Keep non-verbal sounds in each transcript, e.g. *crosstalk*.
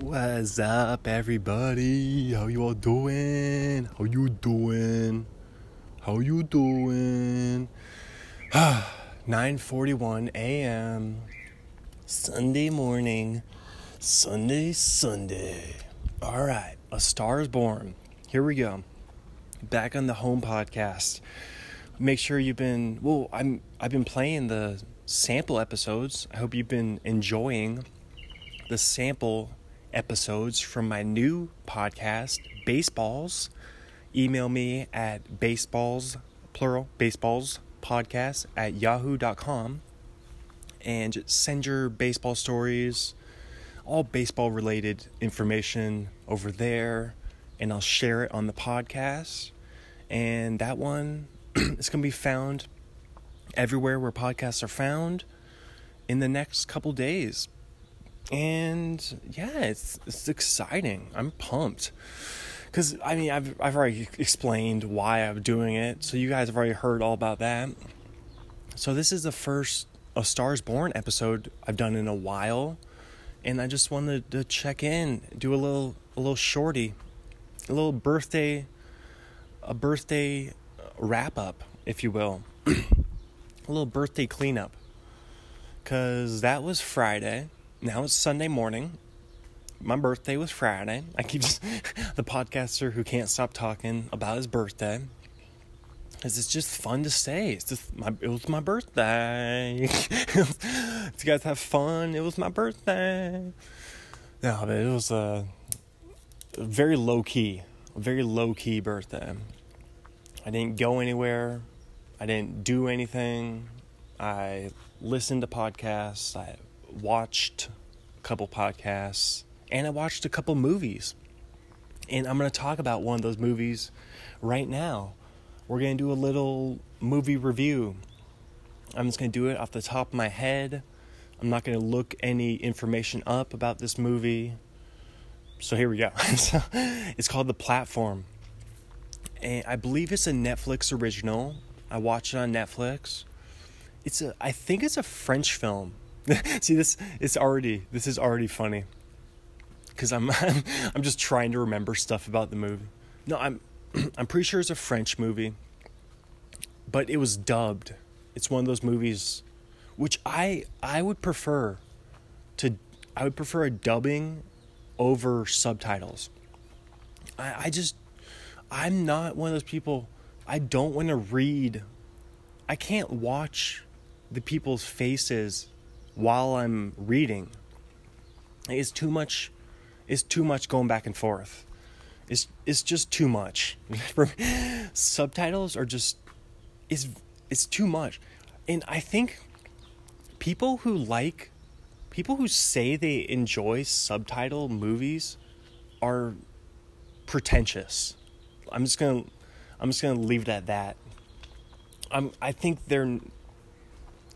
What's up, everybody? How you all doing? How you doing? How you doing? *sighs* 9:41 a.m. Sunday morning. Sunday, Sunday. All right, A Star is Born. Here we go. Back on the home podcast. Make sure you've been well, I'm I've been playing the sample episodes. I hope you've been enjoying the sample episodes from my new podcast, Baseballs. Email me at baseballs, plural, baseballs podcast at yahoo.com and send your baseball stories, all baseball related information over there, and I'll share it on the podcast. And that one is going to be found everywhere where podcasts are found in the next couple days and yeah, it's it's exciting. I'm pumped because I mean I've I've already explained why I'm doing it, so you guys have already heard all about that. So this is the first A Stars Born episode I've done in a while, and I just wanted to check in, do a little a little shorty, a little birthday, a birthday wrap up, if you will, *clears throat* a little birthday cleanup, because that was Friday now it's Sunday morning. My birthday was Friday. I keep *laughs* the podcaster who can't stop talking about his birthday. Cause it's just fun to say. It's just my it was my birthday. *laughs* you guys have fun. It was my birthday. No, but it was a very low key, very low key birthday. I didn't go anywhere. I didn't do anything. I listened to podcasts. I watched a couple podcasts and I watched a couple movies. And I'm going to talk about one of those movies right now. We're going to do a little movie review. I'm just going to do it off the top of my head. I'm not going to look any information up about this movie. So here we go. *laughs* it's called The Platform. And I believe it's a Netflix original. I watched it on Netflix. It's a I think it's a French film *laughs* See this it's already this is already funny. I'm, *laughs* I'm I'm just trying to remember stuff about the movie. No, I'm *clears throat* I'm pretty sure it's a French movie. But it was dubbed. It's one of those movies which I I would prefer to I would prefer a dubbing over subtitles. I I just I'm not one of those people I don't want to read I can't watch the people's faces while I'm reading. is too much. It's too much going back and forth. It's it's just too much. *laughs* Subtitles are just it's it's too much, and I think people who like people who say they enjoy subtitle movies are pretentious. I'm just gonna I'm just gonna leave it at that. I'm I think they're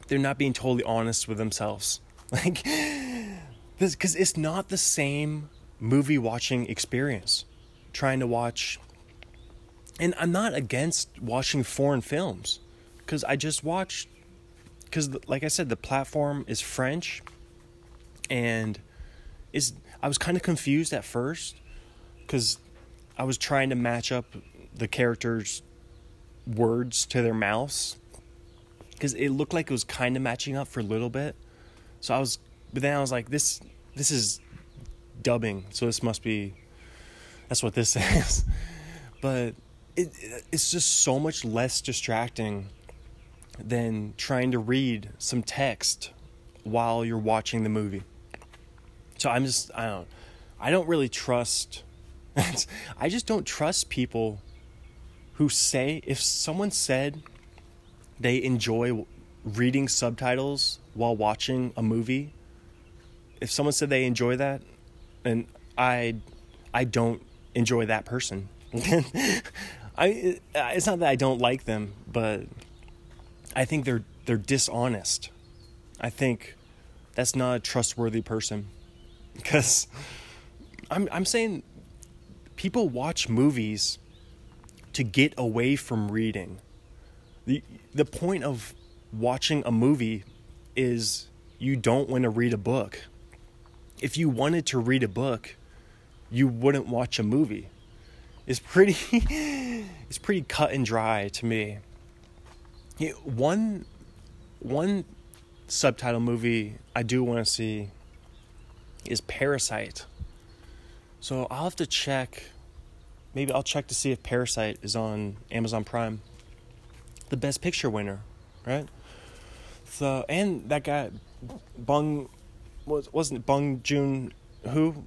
they're not being totally honest with themselves. *laughs* Like this cuz it's not the same movie watching experience. Trying to watch and I'm not against watching foreign films cuz I just watched cuz like I said the platform is French and is I was kind of confused at first cuz I was trying to match up the characters words to their mouths because it looked like it was kind of matching up for a little bit. So I was, but then I was like, this this is dubbing, so this must be that's what this *laughs* is. but it it's just so much less distracting than trying to read some text while you're watching the movie. So I'm just I don't I don't really trust *laughs* I just don't trust people who say if someone said they enjoy reading subtitles while watching a movie. If someone said they enjoy that, and I, I don't enjoy that person. *laughs* I it's not that I don't like them, but I think they're they're dishonest. I think that's not a trustworthy person *laughs* because I'm I'm saying people watch movies to get away from reading the the point of watching a movie is you don't want to read a book. if you wanted to read a book, you wouldn't watch a movie. It's pretty *laughs* it's pretty cut and dry to me. one one subtitle movie I do want to see is Parasite. So I'll have to check. Maybe I'll check to see if Parasite is on Amazon Prime. The Best Picture winner, right? So and that guy, Bong, was wasn't it Bong Joon Who?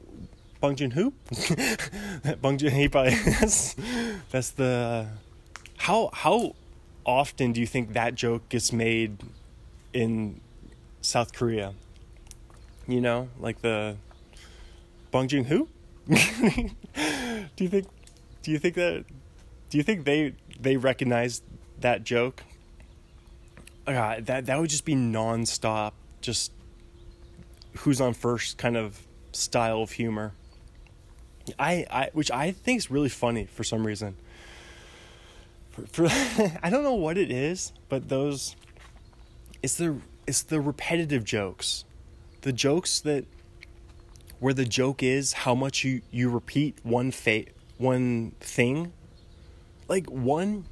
Bong Joon Who? *laughs* Bong Joon He probably *laughs* that's, that's the how how often do you think that joke gets made in South Korea? You know, like the Bong Joon Who? *laughs* do you think do you think that do you think they they recognize that joke? God, that that would just be nonstop, just who's on first kind of style of humor. I, I which I think is really funny for some reason. For, for *laughs* I don't know what it is, but those it's the it's the repetitive jokes. The jokes that where the joke is how much you you repeat one fa- one thing. Like one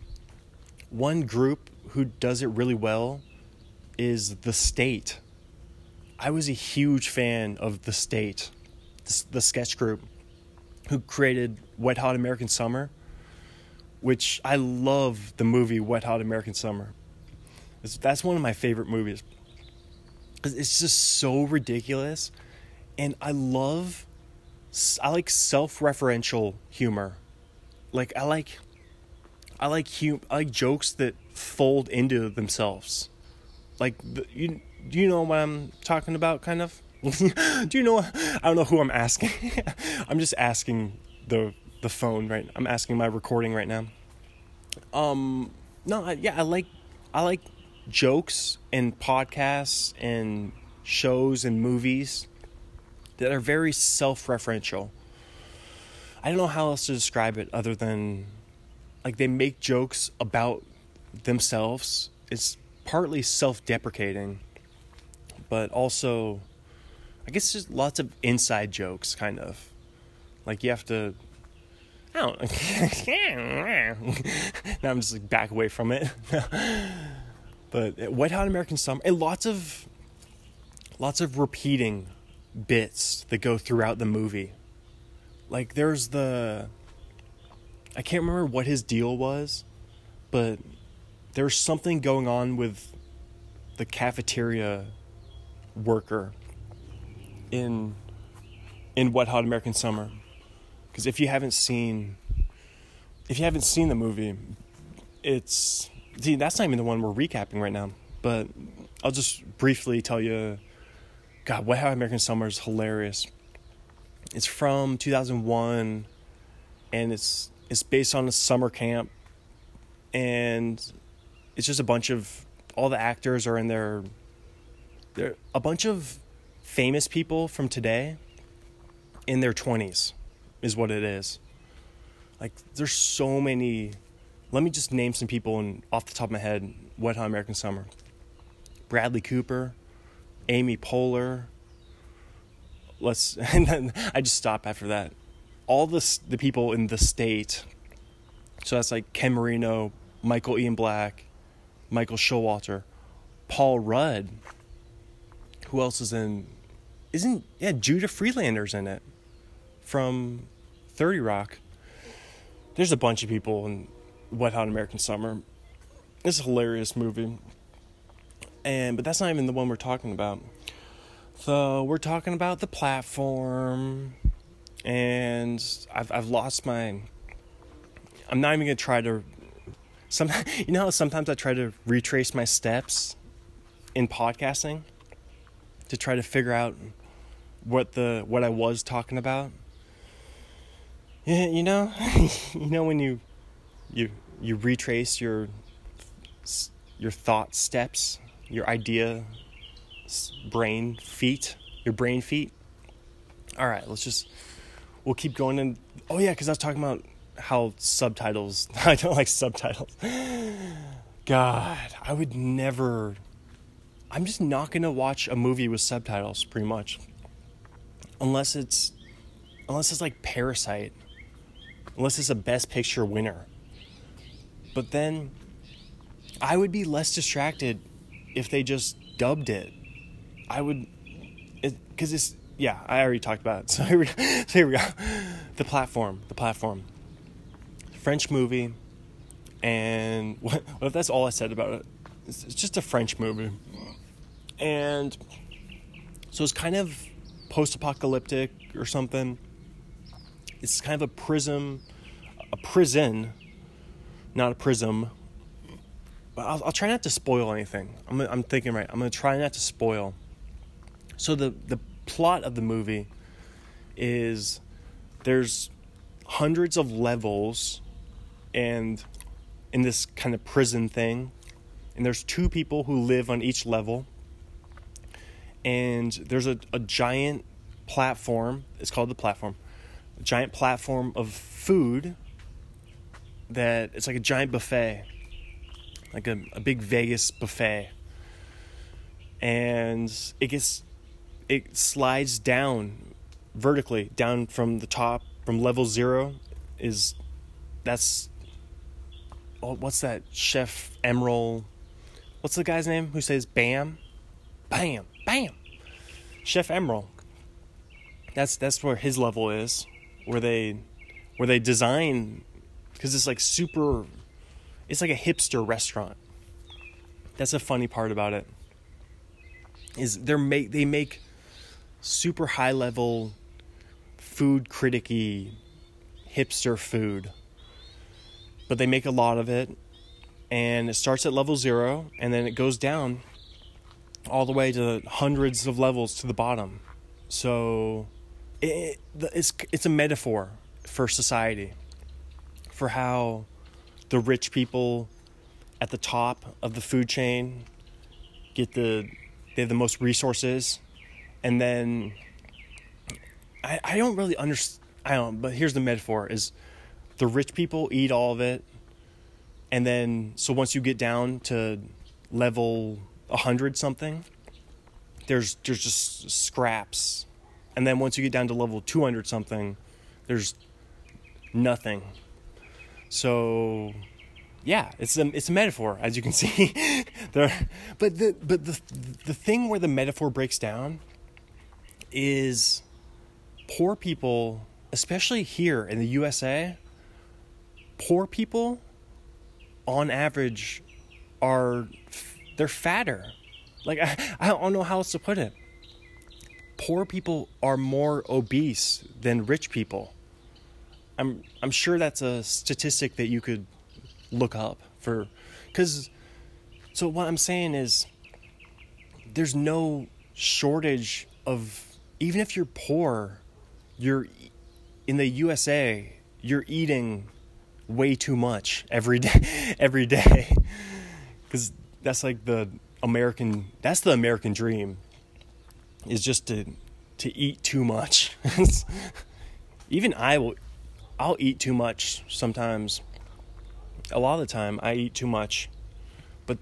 one group who does it really well is The State. I was a huge fan of The State, the, sketch group who created Wet Hot American Summer, which I love the movie Wet Hot American Summer. It's, that's one of my favorite movies. It's just so ridiculous. And I love, I like self referential humor. Like, I like I like hum- I like jokes that fold into themselves. Like you do you know what I'm talking about kind of? *laughs* do you know I don't know who I'm asking. *laughs* I'm just asking the the phone right. I'm asking my recording right now. Um no, I, yeah, I like I like jokes and podcasts and shows and movies that are very self-referential. I don't know how else to describe it other than like they make jokes about themselves. It's partly self-deprecating, but also I guess just lots of inside jokes kind of. Like you have to I don't *laughs* now I'm just like back away from it. *laughs* but uh, Wet Hot American Summer and lots of lots of repeating bits that go throughout the movie. Like there's the I can't remember what his deal was, but there's something going on with the cafeteria worker in in Wet Hot American Summer. Because if you haven't seen if you haven't seen the movie, it's see that's not even the one we're recapping right now. But I'll just briefly tell you God, Wet Hot American Summer is hilarious. It's from 2001 and it's it's based on a summer camp, and it's just a bunch of all the actors are in there. There a bunch of famous people from today in their twenties, is what it is. Like there's so many. Let me just name some people and off the top of my head. Wet Hot American Summer. Bradley Cooper, Amy Poehler. Let's and *laughs* then I just stop after that all the the people in the state. So that's like Ken Marino, Michael Ian Black, Michael Showalter, Paul Rudd. Who else is in? Isn't yeah Judah Friedlander's in it from Thirty Rock. There's a bunch of people in Wet Hot American Summer. It's a hilarious movie. And but that's not even the one we're talking about. So we're talking about the platform and I've I've lost my. I'm not even gonna try to. Some *laughs* you know sometimes I try to retrace my steps in podcasting to try to figure out what the what I was talking about. Yeah, you know, *laughs* you know when you you you retrace your your thought steps, your idea brain feet, your brain feet. All right, let's just we'll keep going and oh yeah because i was talking about how subtitles *laughs* i don't like subtitles god i would never i'm just not gonna watch a movie with subtitles pretty much unless it's unless it's like Parasite, unless it's a Best Picture winner. But then I would be less distracted if they just dubbed it. I would, because it, it's yeah. I already talked about it. *laughs* So here we so here we go. The platform, the platform. French movie, and *laughs* what, what if that's all I said about it? It's, it's just a French movie, and so it's kind of post-apocalyptic or something. It's kind of a prism, a prison, not a prism. But I'll, I'll try not to spoil anything. I'm, I'm thinking right. I'm gonna try not to spoil. So the the plot of the movie is there's hundreds of levels and in this kind of prison thing and there's two people who live on each level and there's a, a giant platform it's called the platform a giant platform of food that it's like a giant buffet like a, a big vegas buffet and it gets it slides down vertically down from the top from level zero is that's oh, what's that chef Emeril what's the guy's name who says bam? Bam bam. Chef Emeril that's that's where his level is where they where they design because it's like super it's like a hipster restaurant. That's a funny part about it is they're make they make super high level food criticky hipster food. But they make a lot of it and it starts at level 0 and then it goes down all the way to hundreds of levels to the bottom. So it, it's it's a metaphor for society for how the rich people at the top of the food chain get the they have the most resources and then I, I don't really understand I don't but here's the metaphor is the rich people eat all of it and then so once you get down to level 100 something there's there's just scraps and then once you get down to level 200 something there's nothing so yeah, it's a it's a metaphor, as you can *laughs* see. there, but the but the the thing where the metaphor breaks down is poor people, especially here in the USA, poor people on average are they're fatter. Like I, *laughs* I don't know how else to put it. Poor people are more obese than rich people. I'm I'm sure that's a statistic that you could look up for cuz so what I'm saying is there's no shortage of even if you're poor, you're in the USA, you're eating way too much every day *laughs* every day cuz that's like the American that's the American dream is just to to eat too much. *laughs* even I will I'll eat too much sometimes. A lot of the time I eat too much. But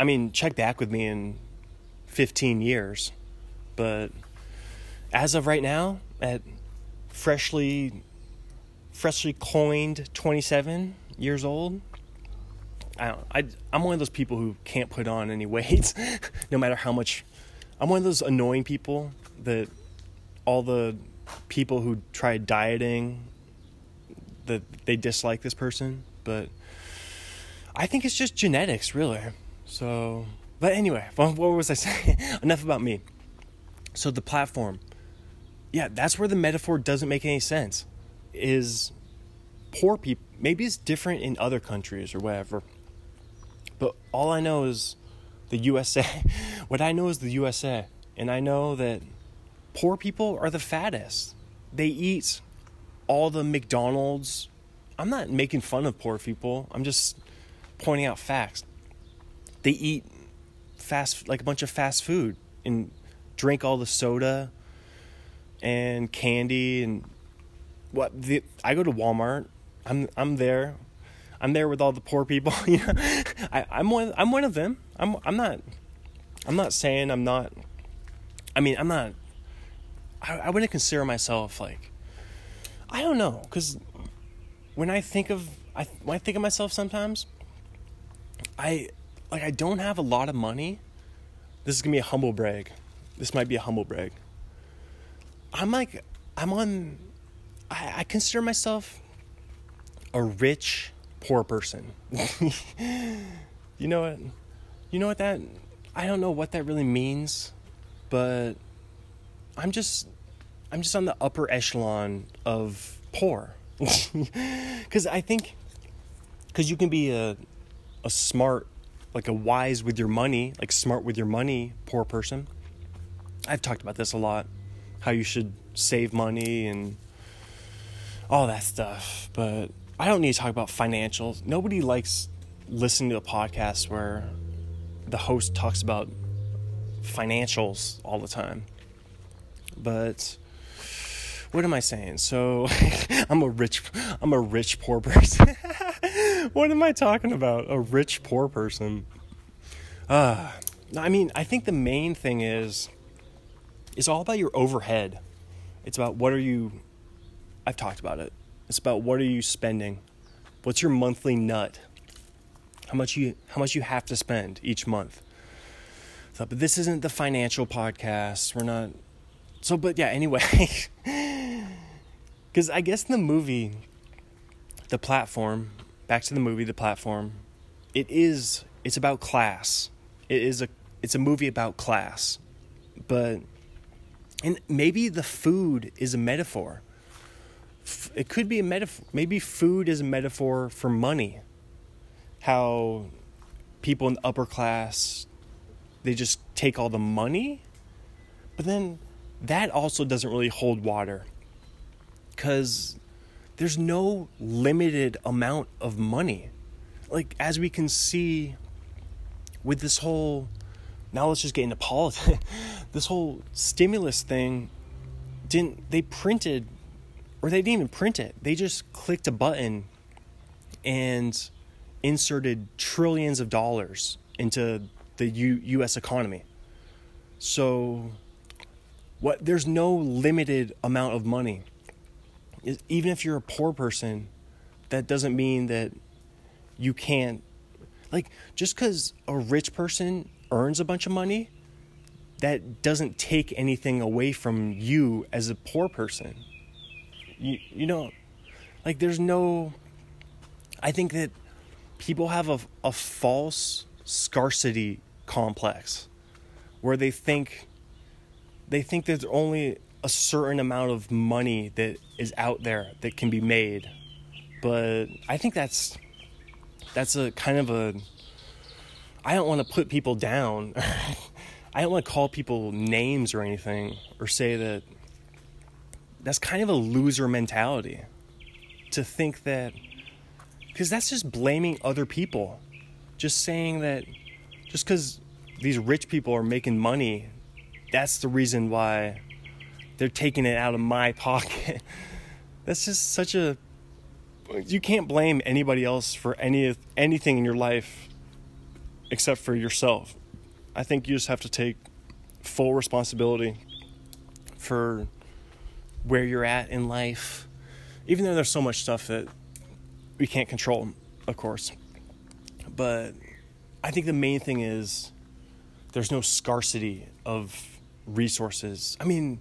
I mean, check back with me in 15 years. But as of right now, at freshly freshly coined 27 years old, I, I I'm one of those people who can't put on any weight *laughs* no matter how much I'm one of those annoying people that all the people who try dieting that they dislike this person, but I think it's just genetics, really. So, but anyway, what was I *laughs* saying? Enough about me. So the platform, yeah, that's where the metaphor doesn't make any sense. Is poor people? Maybe it's different in other countries or whatever. But all I know is the USA. *laughs* what I know is the USA, and I know that poor people are the fattest. They eat all the McDonald's. I'm not making fun of poor people. I'm just pointing out facts. They eat fast like a bunch of fast food and drink all the soda and candy and what the I go to Walmart. I'm I'm there. I'm there with all the poor people. *laughs* you know, I, I'm one. I'm one of them. I'm. I'm not. I'm not saying I'm not. I mean, I'm not I, I wouldn't consider myself like I don't know because when I think of I when I think of myself sometimes I like I don't have a lot of money. This is gonna be a humble brag. This might be a humble brag. I'm like I'm on I, I consider myself a rich poor person. *laughs* you know what? You know what that I don't know what that really means, but I'm just I'm just on the upper echelon of poor. *laughs* Cuz I think cuz you can be a a smart like a wise with your money, like smart with your money poor person. I've talked about this a lot. How you should save money and all that stuff, but I don't need to talk about financials. Nobody likes listening to a podcast where the host talks about financials all the time. But what am I saying? So *laughs* I'm a rich I'm a rich poor person. *laughs* what am I talking about? A rich poor person. Uh I mean, I think the main thing is it's all about your overhead. It's about what are you I've talked about it. It's about what are you spending? What's your monthly nut? How much you how much you have to spend each month. So, but this isn't the financial podcast. We're not so but yeah, anyway. *laughs* Cuz I guess in the movie the platform, back to the movie the platform, it is it's about class. It is a it's a movie about class. But and maybe the food is a metaphor it could be a metaphor. Maybe food is a metaphor for money. How people in the upper class they just take all the money, but then that also doesn't really hold water because there's no limited amount of money. Like as we can see with this whole now let's just get into politics. *laughs* this whole stimulus thing didn't they printed or they didn't even print it. They just clicked a button and inserted trillions of dollars into the U- US economy. So what there's no limited amount of money. Even if you're a poor person, that doesn't mean that you can't like just cuz a rich person earns a bunch of money, that doesn't take anything away from you as a poor person you you know like there's no I think that people have a a false scarcity complex where they think they think there's only a certain amount of money that is out there that can be made. But I think that's that's a kind of a I don't want to put people down. *laughs* I don't want to call people names or anything or say that that's kind of a loser mentality to think that because that's just blaming other people. Just saying that just because these rich people are making money that's the reason why they're taking it out of my *laughs* pocket. That's just such a you can't blame anybody else for any anything in your life except for yourself i think you just have to take full responsibility for where you're at in life, even though there's so much stuff that we can't control, of course. But I think the main thing is there's no scarcity of resources. I mean,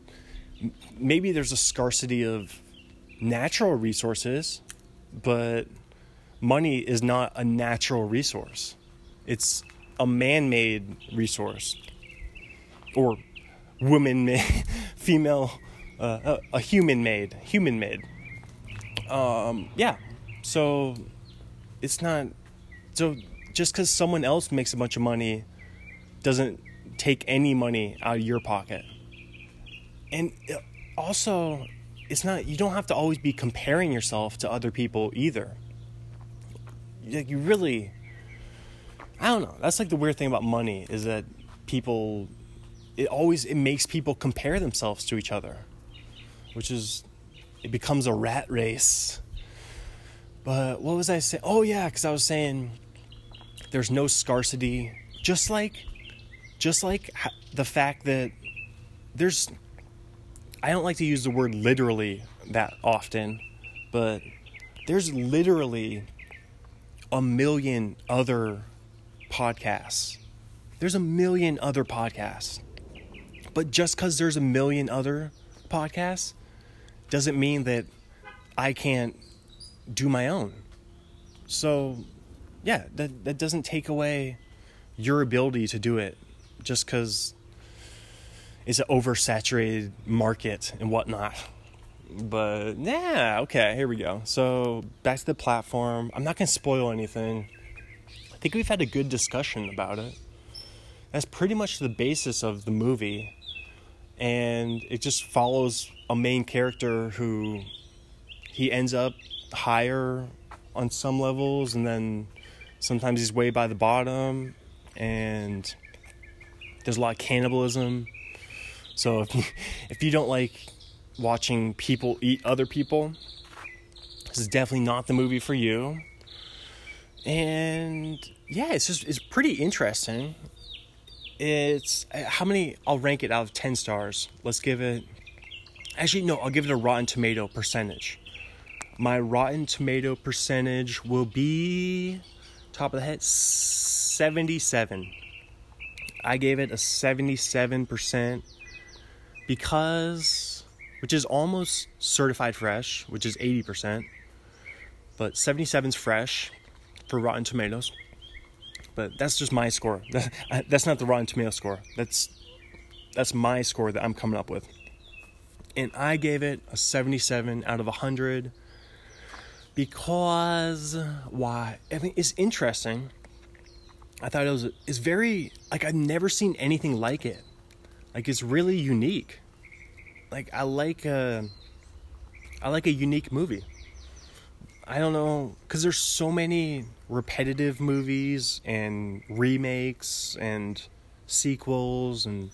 maybe there's a scarcity of natural resources, but money is not a natural resource. It's a man made resource or woman made, *laughs* female uh, a, a, human made, human made. Um, yeah, so it's not so just because someone else makes a bunch of money doesn't take any money out of your pocket. And uh, also, it's not you don't have to always be comparing yourself to other people either. Like you really I don't know. That's like the weird thing about money is that people it always it makes people compare themselves to each other which is it becomes a rat race. But what was I saying? Oh yeah, because I was saying there's no scarcity, just like just like the fact that there's I don't like to use the word literally that often, but there's literally a million other podcasts. There's a million other podcasts. But just because there's a million other podcasts doesn't mean that I can't do my own. So, yeah, that, that doesn't take away your ability to do it just because it's an oversaturated market and whatnot. But yeah, okay, here we go. So back to the platform. I'm not gonna spoil anything. Think we've had a good discussion about it. That's pretty much the basis of the movie. And it just follows a main character who he ends up higher on some levels and then sometimes he's way by the bottom and there's a lot of cannibalism so if you, *laughs* if you don't like watching people eat other people, this is definitely not the movie for you. And yeah, it's just it's pretty interesting. It's uh, how many I'll rank it out of 10 stars. Let's give it Actually no, I'll give it a rotten tomato percentage. My rotten tomato percentage will be top of the head 77. I gave it a 77% because which is almost certified fresh, which is 80%, but 77's fresh for Rotten Tomatoes. But that's just my score. *laughs* That's not the Rotten Tomato score. That's that's my score that I'm coming up with. And I gave it a 77 out of 100 because why? I mean, it's interesting. I thought it was it's very like I've never seen anything like it. Like it's really unique. Like I like a, I like a unique movie. I don't know cuz there's so many repetitive movies and remakes and sequels and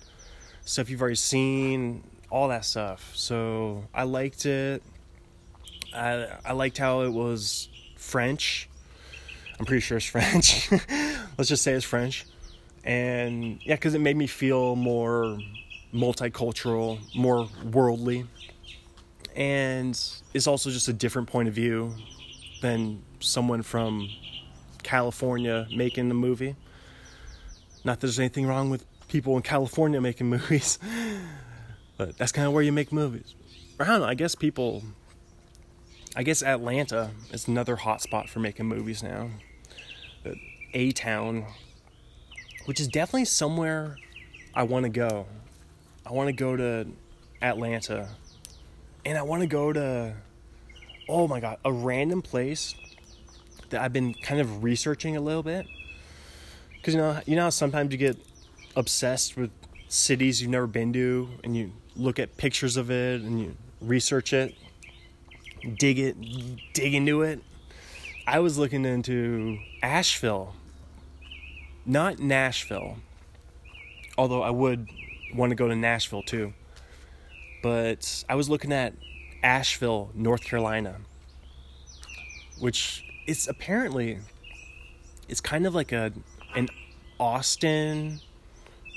stuff you've already seen, all that stuff. So I liked it. I I liked how it was French. I'm pretty sure it's *laughs* French. Let's just say it's French and yeah, because it made me feel more multicultural, more worldly, and it's also just a different point of view than someone from California making the movie. Not that there's anything wrong with people in California making *laughs* movies, but that's kind of where you make movies. I don't know. I guess people. I guess Atlanta is another hotspot for making movies now. A town which is definitely somewhere I want to go. I want to go to Atlanta. And I want to go to, oh my God, a random place that I've been kind of researching a little bit. Because, you know, you know sometimes you get obsessed with cities you've never been to and you look at pictures of it and you research it, dig it, dig into it. I was looking into Asheville not Nashville, although I would want to go to Nashville too. But I was looking at Asheville, North Carolina, which is apparently it's kind of like a an Austin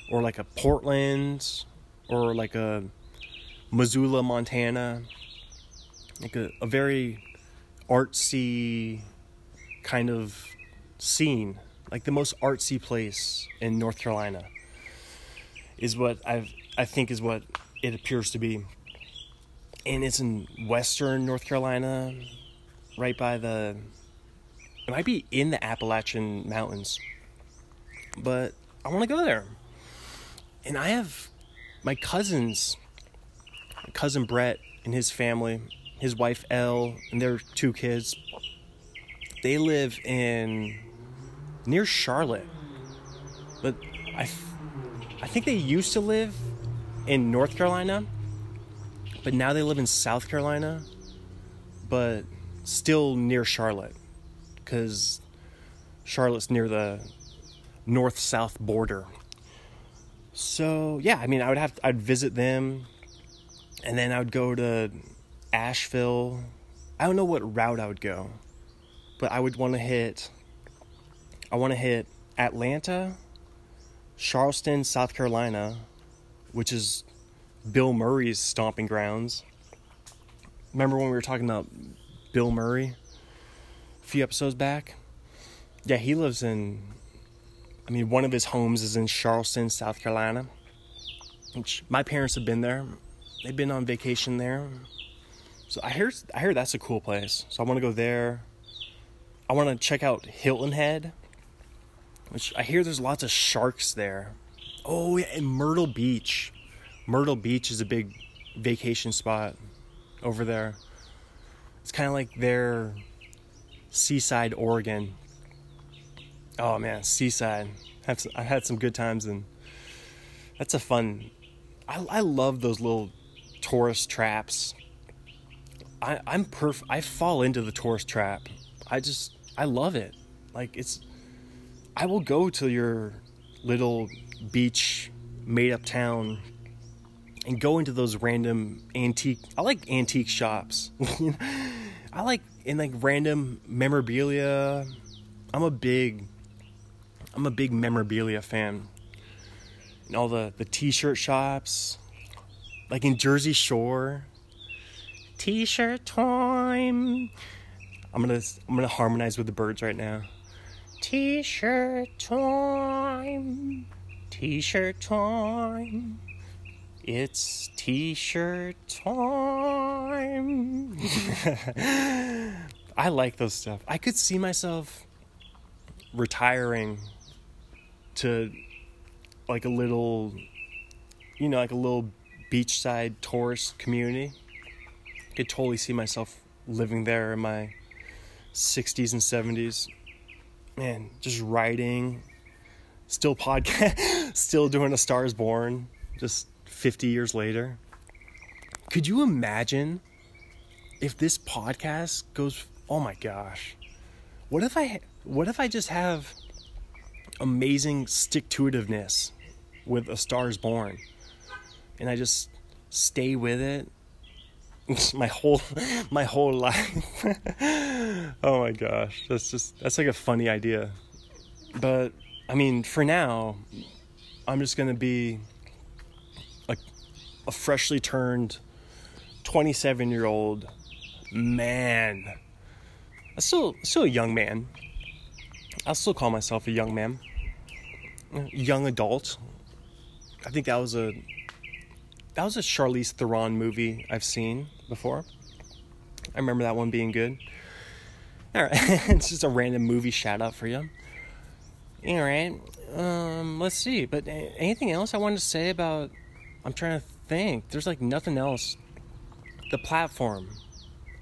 or like a Portland or like a Missoula, Montana. Like a, a very artsy kind of scene like the most artsy place in North Carolina is what I've I think is what it appears to be. And it's in western North Carolina, right by the it might be in the Appalachian Mountains. But I want to go there. And I have my cousins, cousin Brett and his family, his wife Elle, and their two kids. They live in near Charlotte. But I, I think they used to live in North Carolina, but now they live in South Carolina, but still near Charlotte, because Charlotte's near the north south border. So yeah, I mean, I would have to, I'd visit them, and then I would go to Asheville. I don't know what route I would go, but I would want to hit I want to hit Atlanta, Charleston, South Carolina, which is Bill Murray's stomping grounds. Remember when we were talking about Bill Murray few episodes back? Yeah, he lives in, I mean, one of his homes is in Charleston, South Carolina. Which my parents have been there. They've been on vacation there. So I hear I hear that's a cool place. So I want to go there. I want to check out Hilton Head, which I hear there's lots of sharks there. Oh yeah, and Myrtle Beach. Myrtle Beach is a big vacation spot over there. It's kind of like their seaside Oregon. Oh man, seaside. I've, had some good times and that's a fun. I, I love those little tourist traps. I, I'm perf. I fall into the tourist trap. I just I love it. Like it's. I will go to your little beach made up town and go into those random antique I like antique shops. *laughs* I like in like random memorabilia. I'm a big I'm a big memorabilia fan. And all the the t-shirt shops like in Jersey Shore. T-shirt time. I'm going to I'm going to harmonize with the birds right now. T-shirt time. T-shirt time. It's t-shirt time. *laughs* I like those stuff. I could see myself retiring to like a little you know, like a little beachside tourist community. I could totally see myself living there in my 60s and 70s. Man, just writing, still podcast, *laughs* still doing a Stars Born, just 50 years later. Could you imagine if this podcast goes, oh my gosh, what if I, what if I just have amazing stick to itiveness with a Stars Born and I just stay with it *laughs* my whole *laughs* my whole life. *laughs* oh my gosh, that's just that's like a funny idea. But I mean, for now, I'm just gonna be a freshly turned 27 year old man. I'm still still a young man. I'll still call myself a young man, young adult. I think that was a that was a Charlize Theron movie I've seen before. I remember that one being good. All right, *laughs* it's just a random movie shout out for you. All right, um, let's see. But anything else I wanted to say about? I'm trying to think. There's like nothing else. The platform.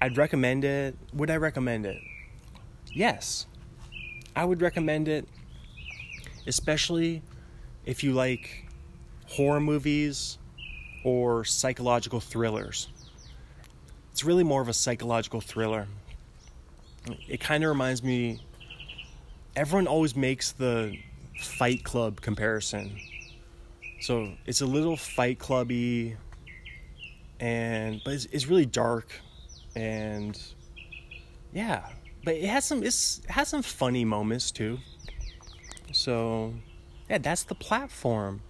I'd recommend it. Would I recommend it? Yes. I would recommend it, especially if you like horror movies or psychological thrillers. It's really more of a psychological thriller. It kind of reminds me, everyone always makes the Fight Club comparison. So it's a little Fight Clubby, and but it's, it's really dark, and yeah, but it has some it has some funny moments too. So yeah, that's the platform.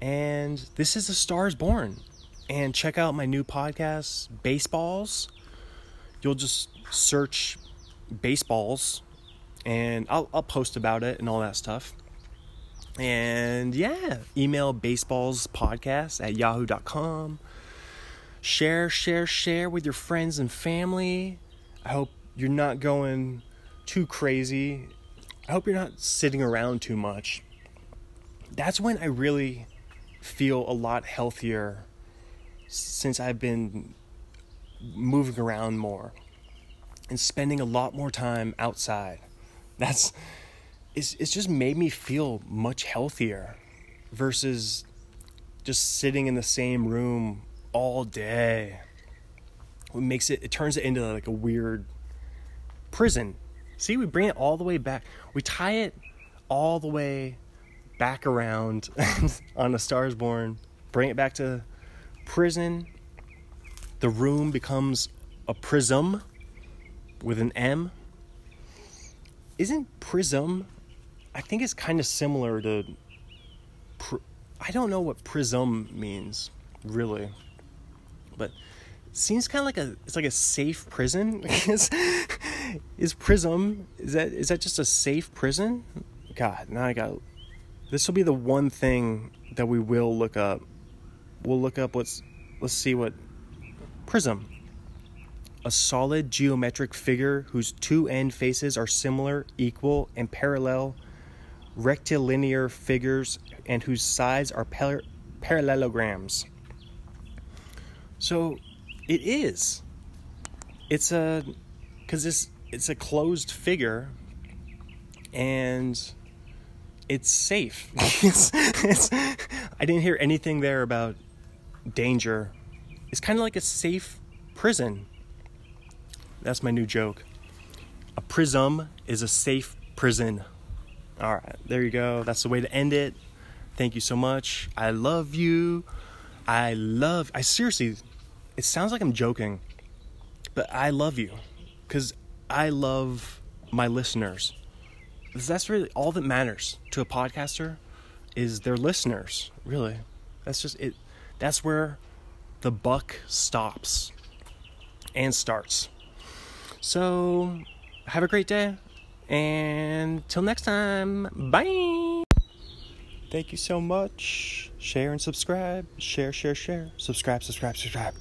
And this is A Stars Born. And check out my new podcast, Baseballs. You'll just search Baseballs and I'll, I'll post about it and all that stuff. And yeah, email baseballspodcast at yahoo.com. Share, share, share with your friends and family. I hope you're not going too crazy. I hope you're not sitting around too much. That's when I really feel a lot healthier since I've been moving around more and spending a lot more time outside. That's it's it's just made me feel much healthier versus just sitting in the same room all day. It makes it it turns it into like a weird prison. See, we bring it all the way back. We tie it all the way back around *laughs* on A Stars Born, bring it back to prison. The room becomes a prism with an M. Isn't prism? I think it's kind of similar to. Pr- I don't know what prism means. really. But seems kind of like a it's like a safe prison. *laughs* is, is Prism is that is that just a safe prison? God, now I got this will be the one thing that we will look up. We'll look up what's let's see what prism a solid geometric figure whose two end faces are similar, equal, and parallel rectilinear figures and whose sides are par- parallelograms. So it is. It's a because it's it's a closed figure and it's safe. *laughs* it's, it's, I didn't hear anything there about danger. It's kind of like a safe prison. That's my new joke. A prism is a safe prison. All right, there you go. That's the way to end it. Thank you so much. I love you. I love. I seriously. It sounds like I'm joking, but I love you because I love my listeners. That's really all that matters to a podcaster is their listeners. Really, that's just it. That's where the buck stops and starts. So, have a great day. And till next time, bye. Thank you so much. Share and subscribe. Share, share, share. Subscribe, subscribe, subscribe.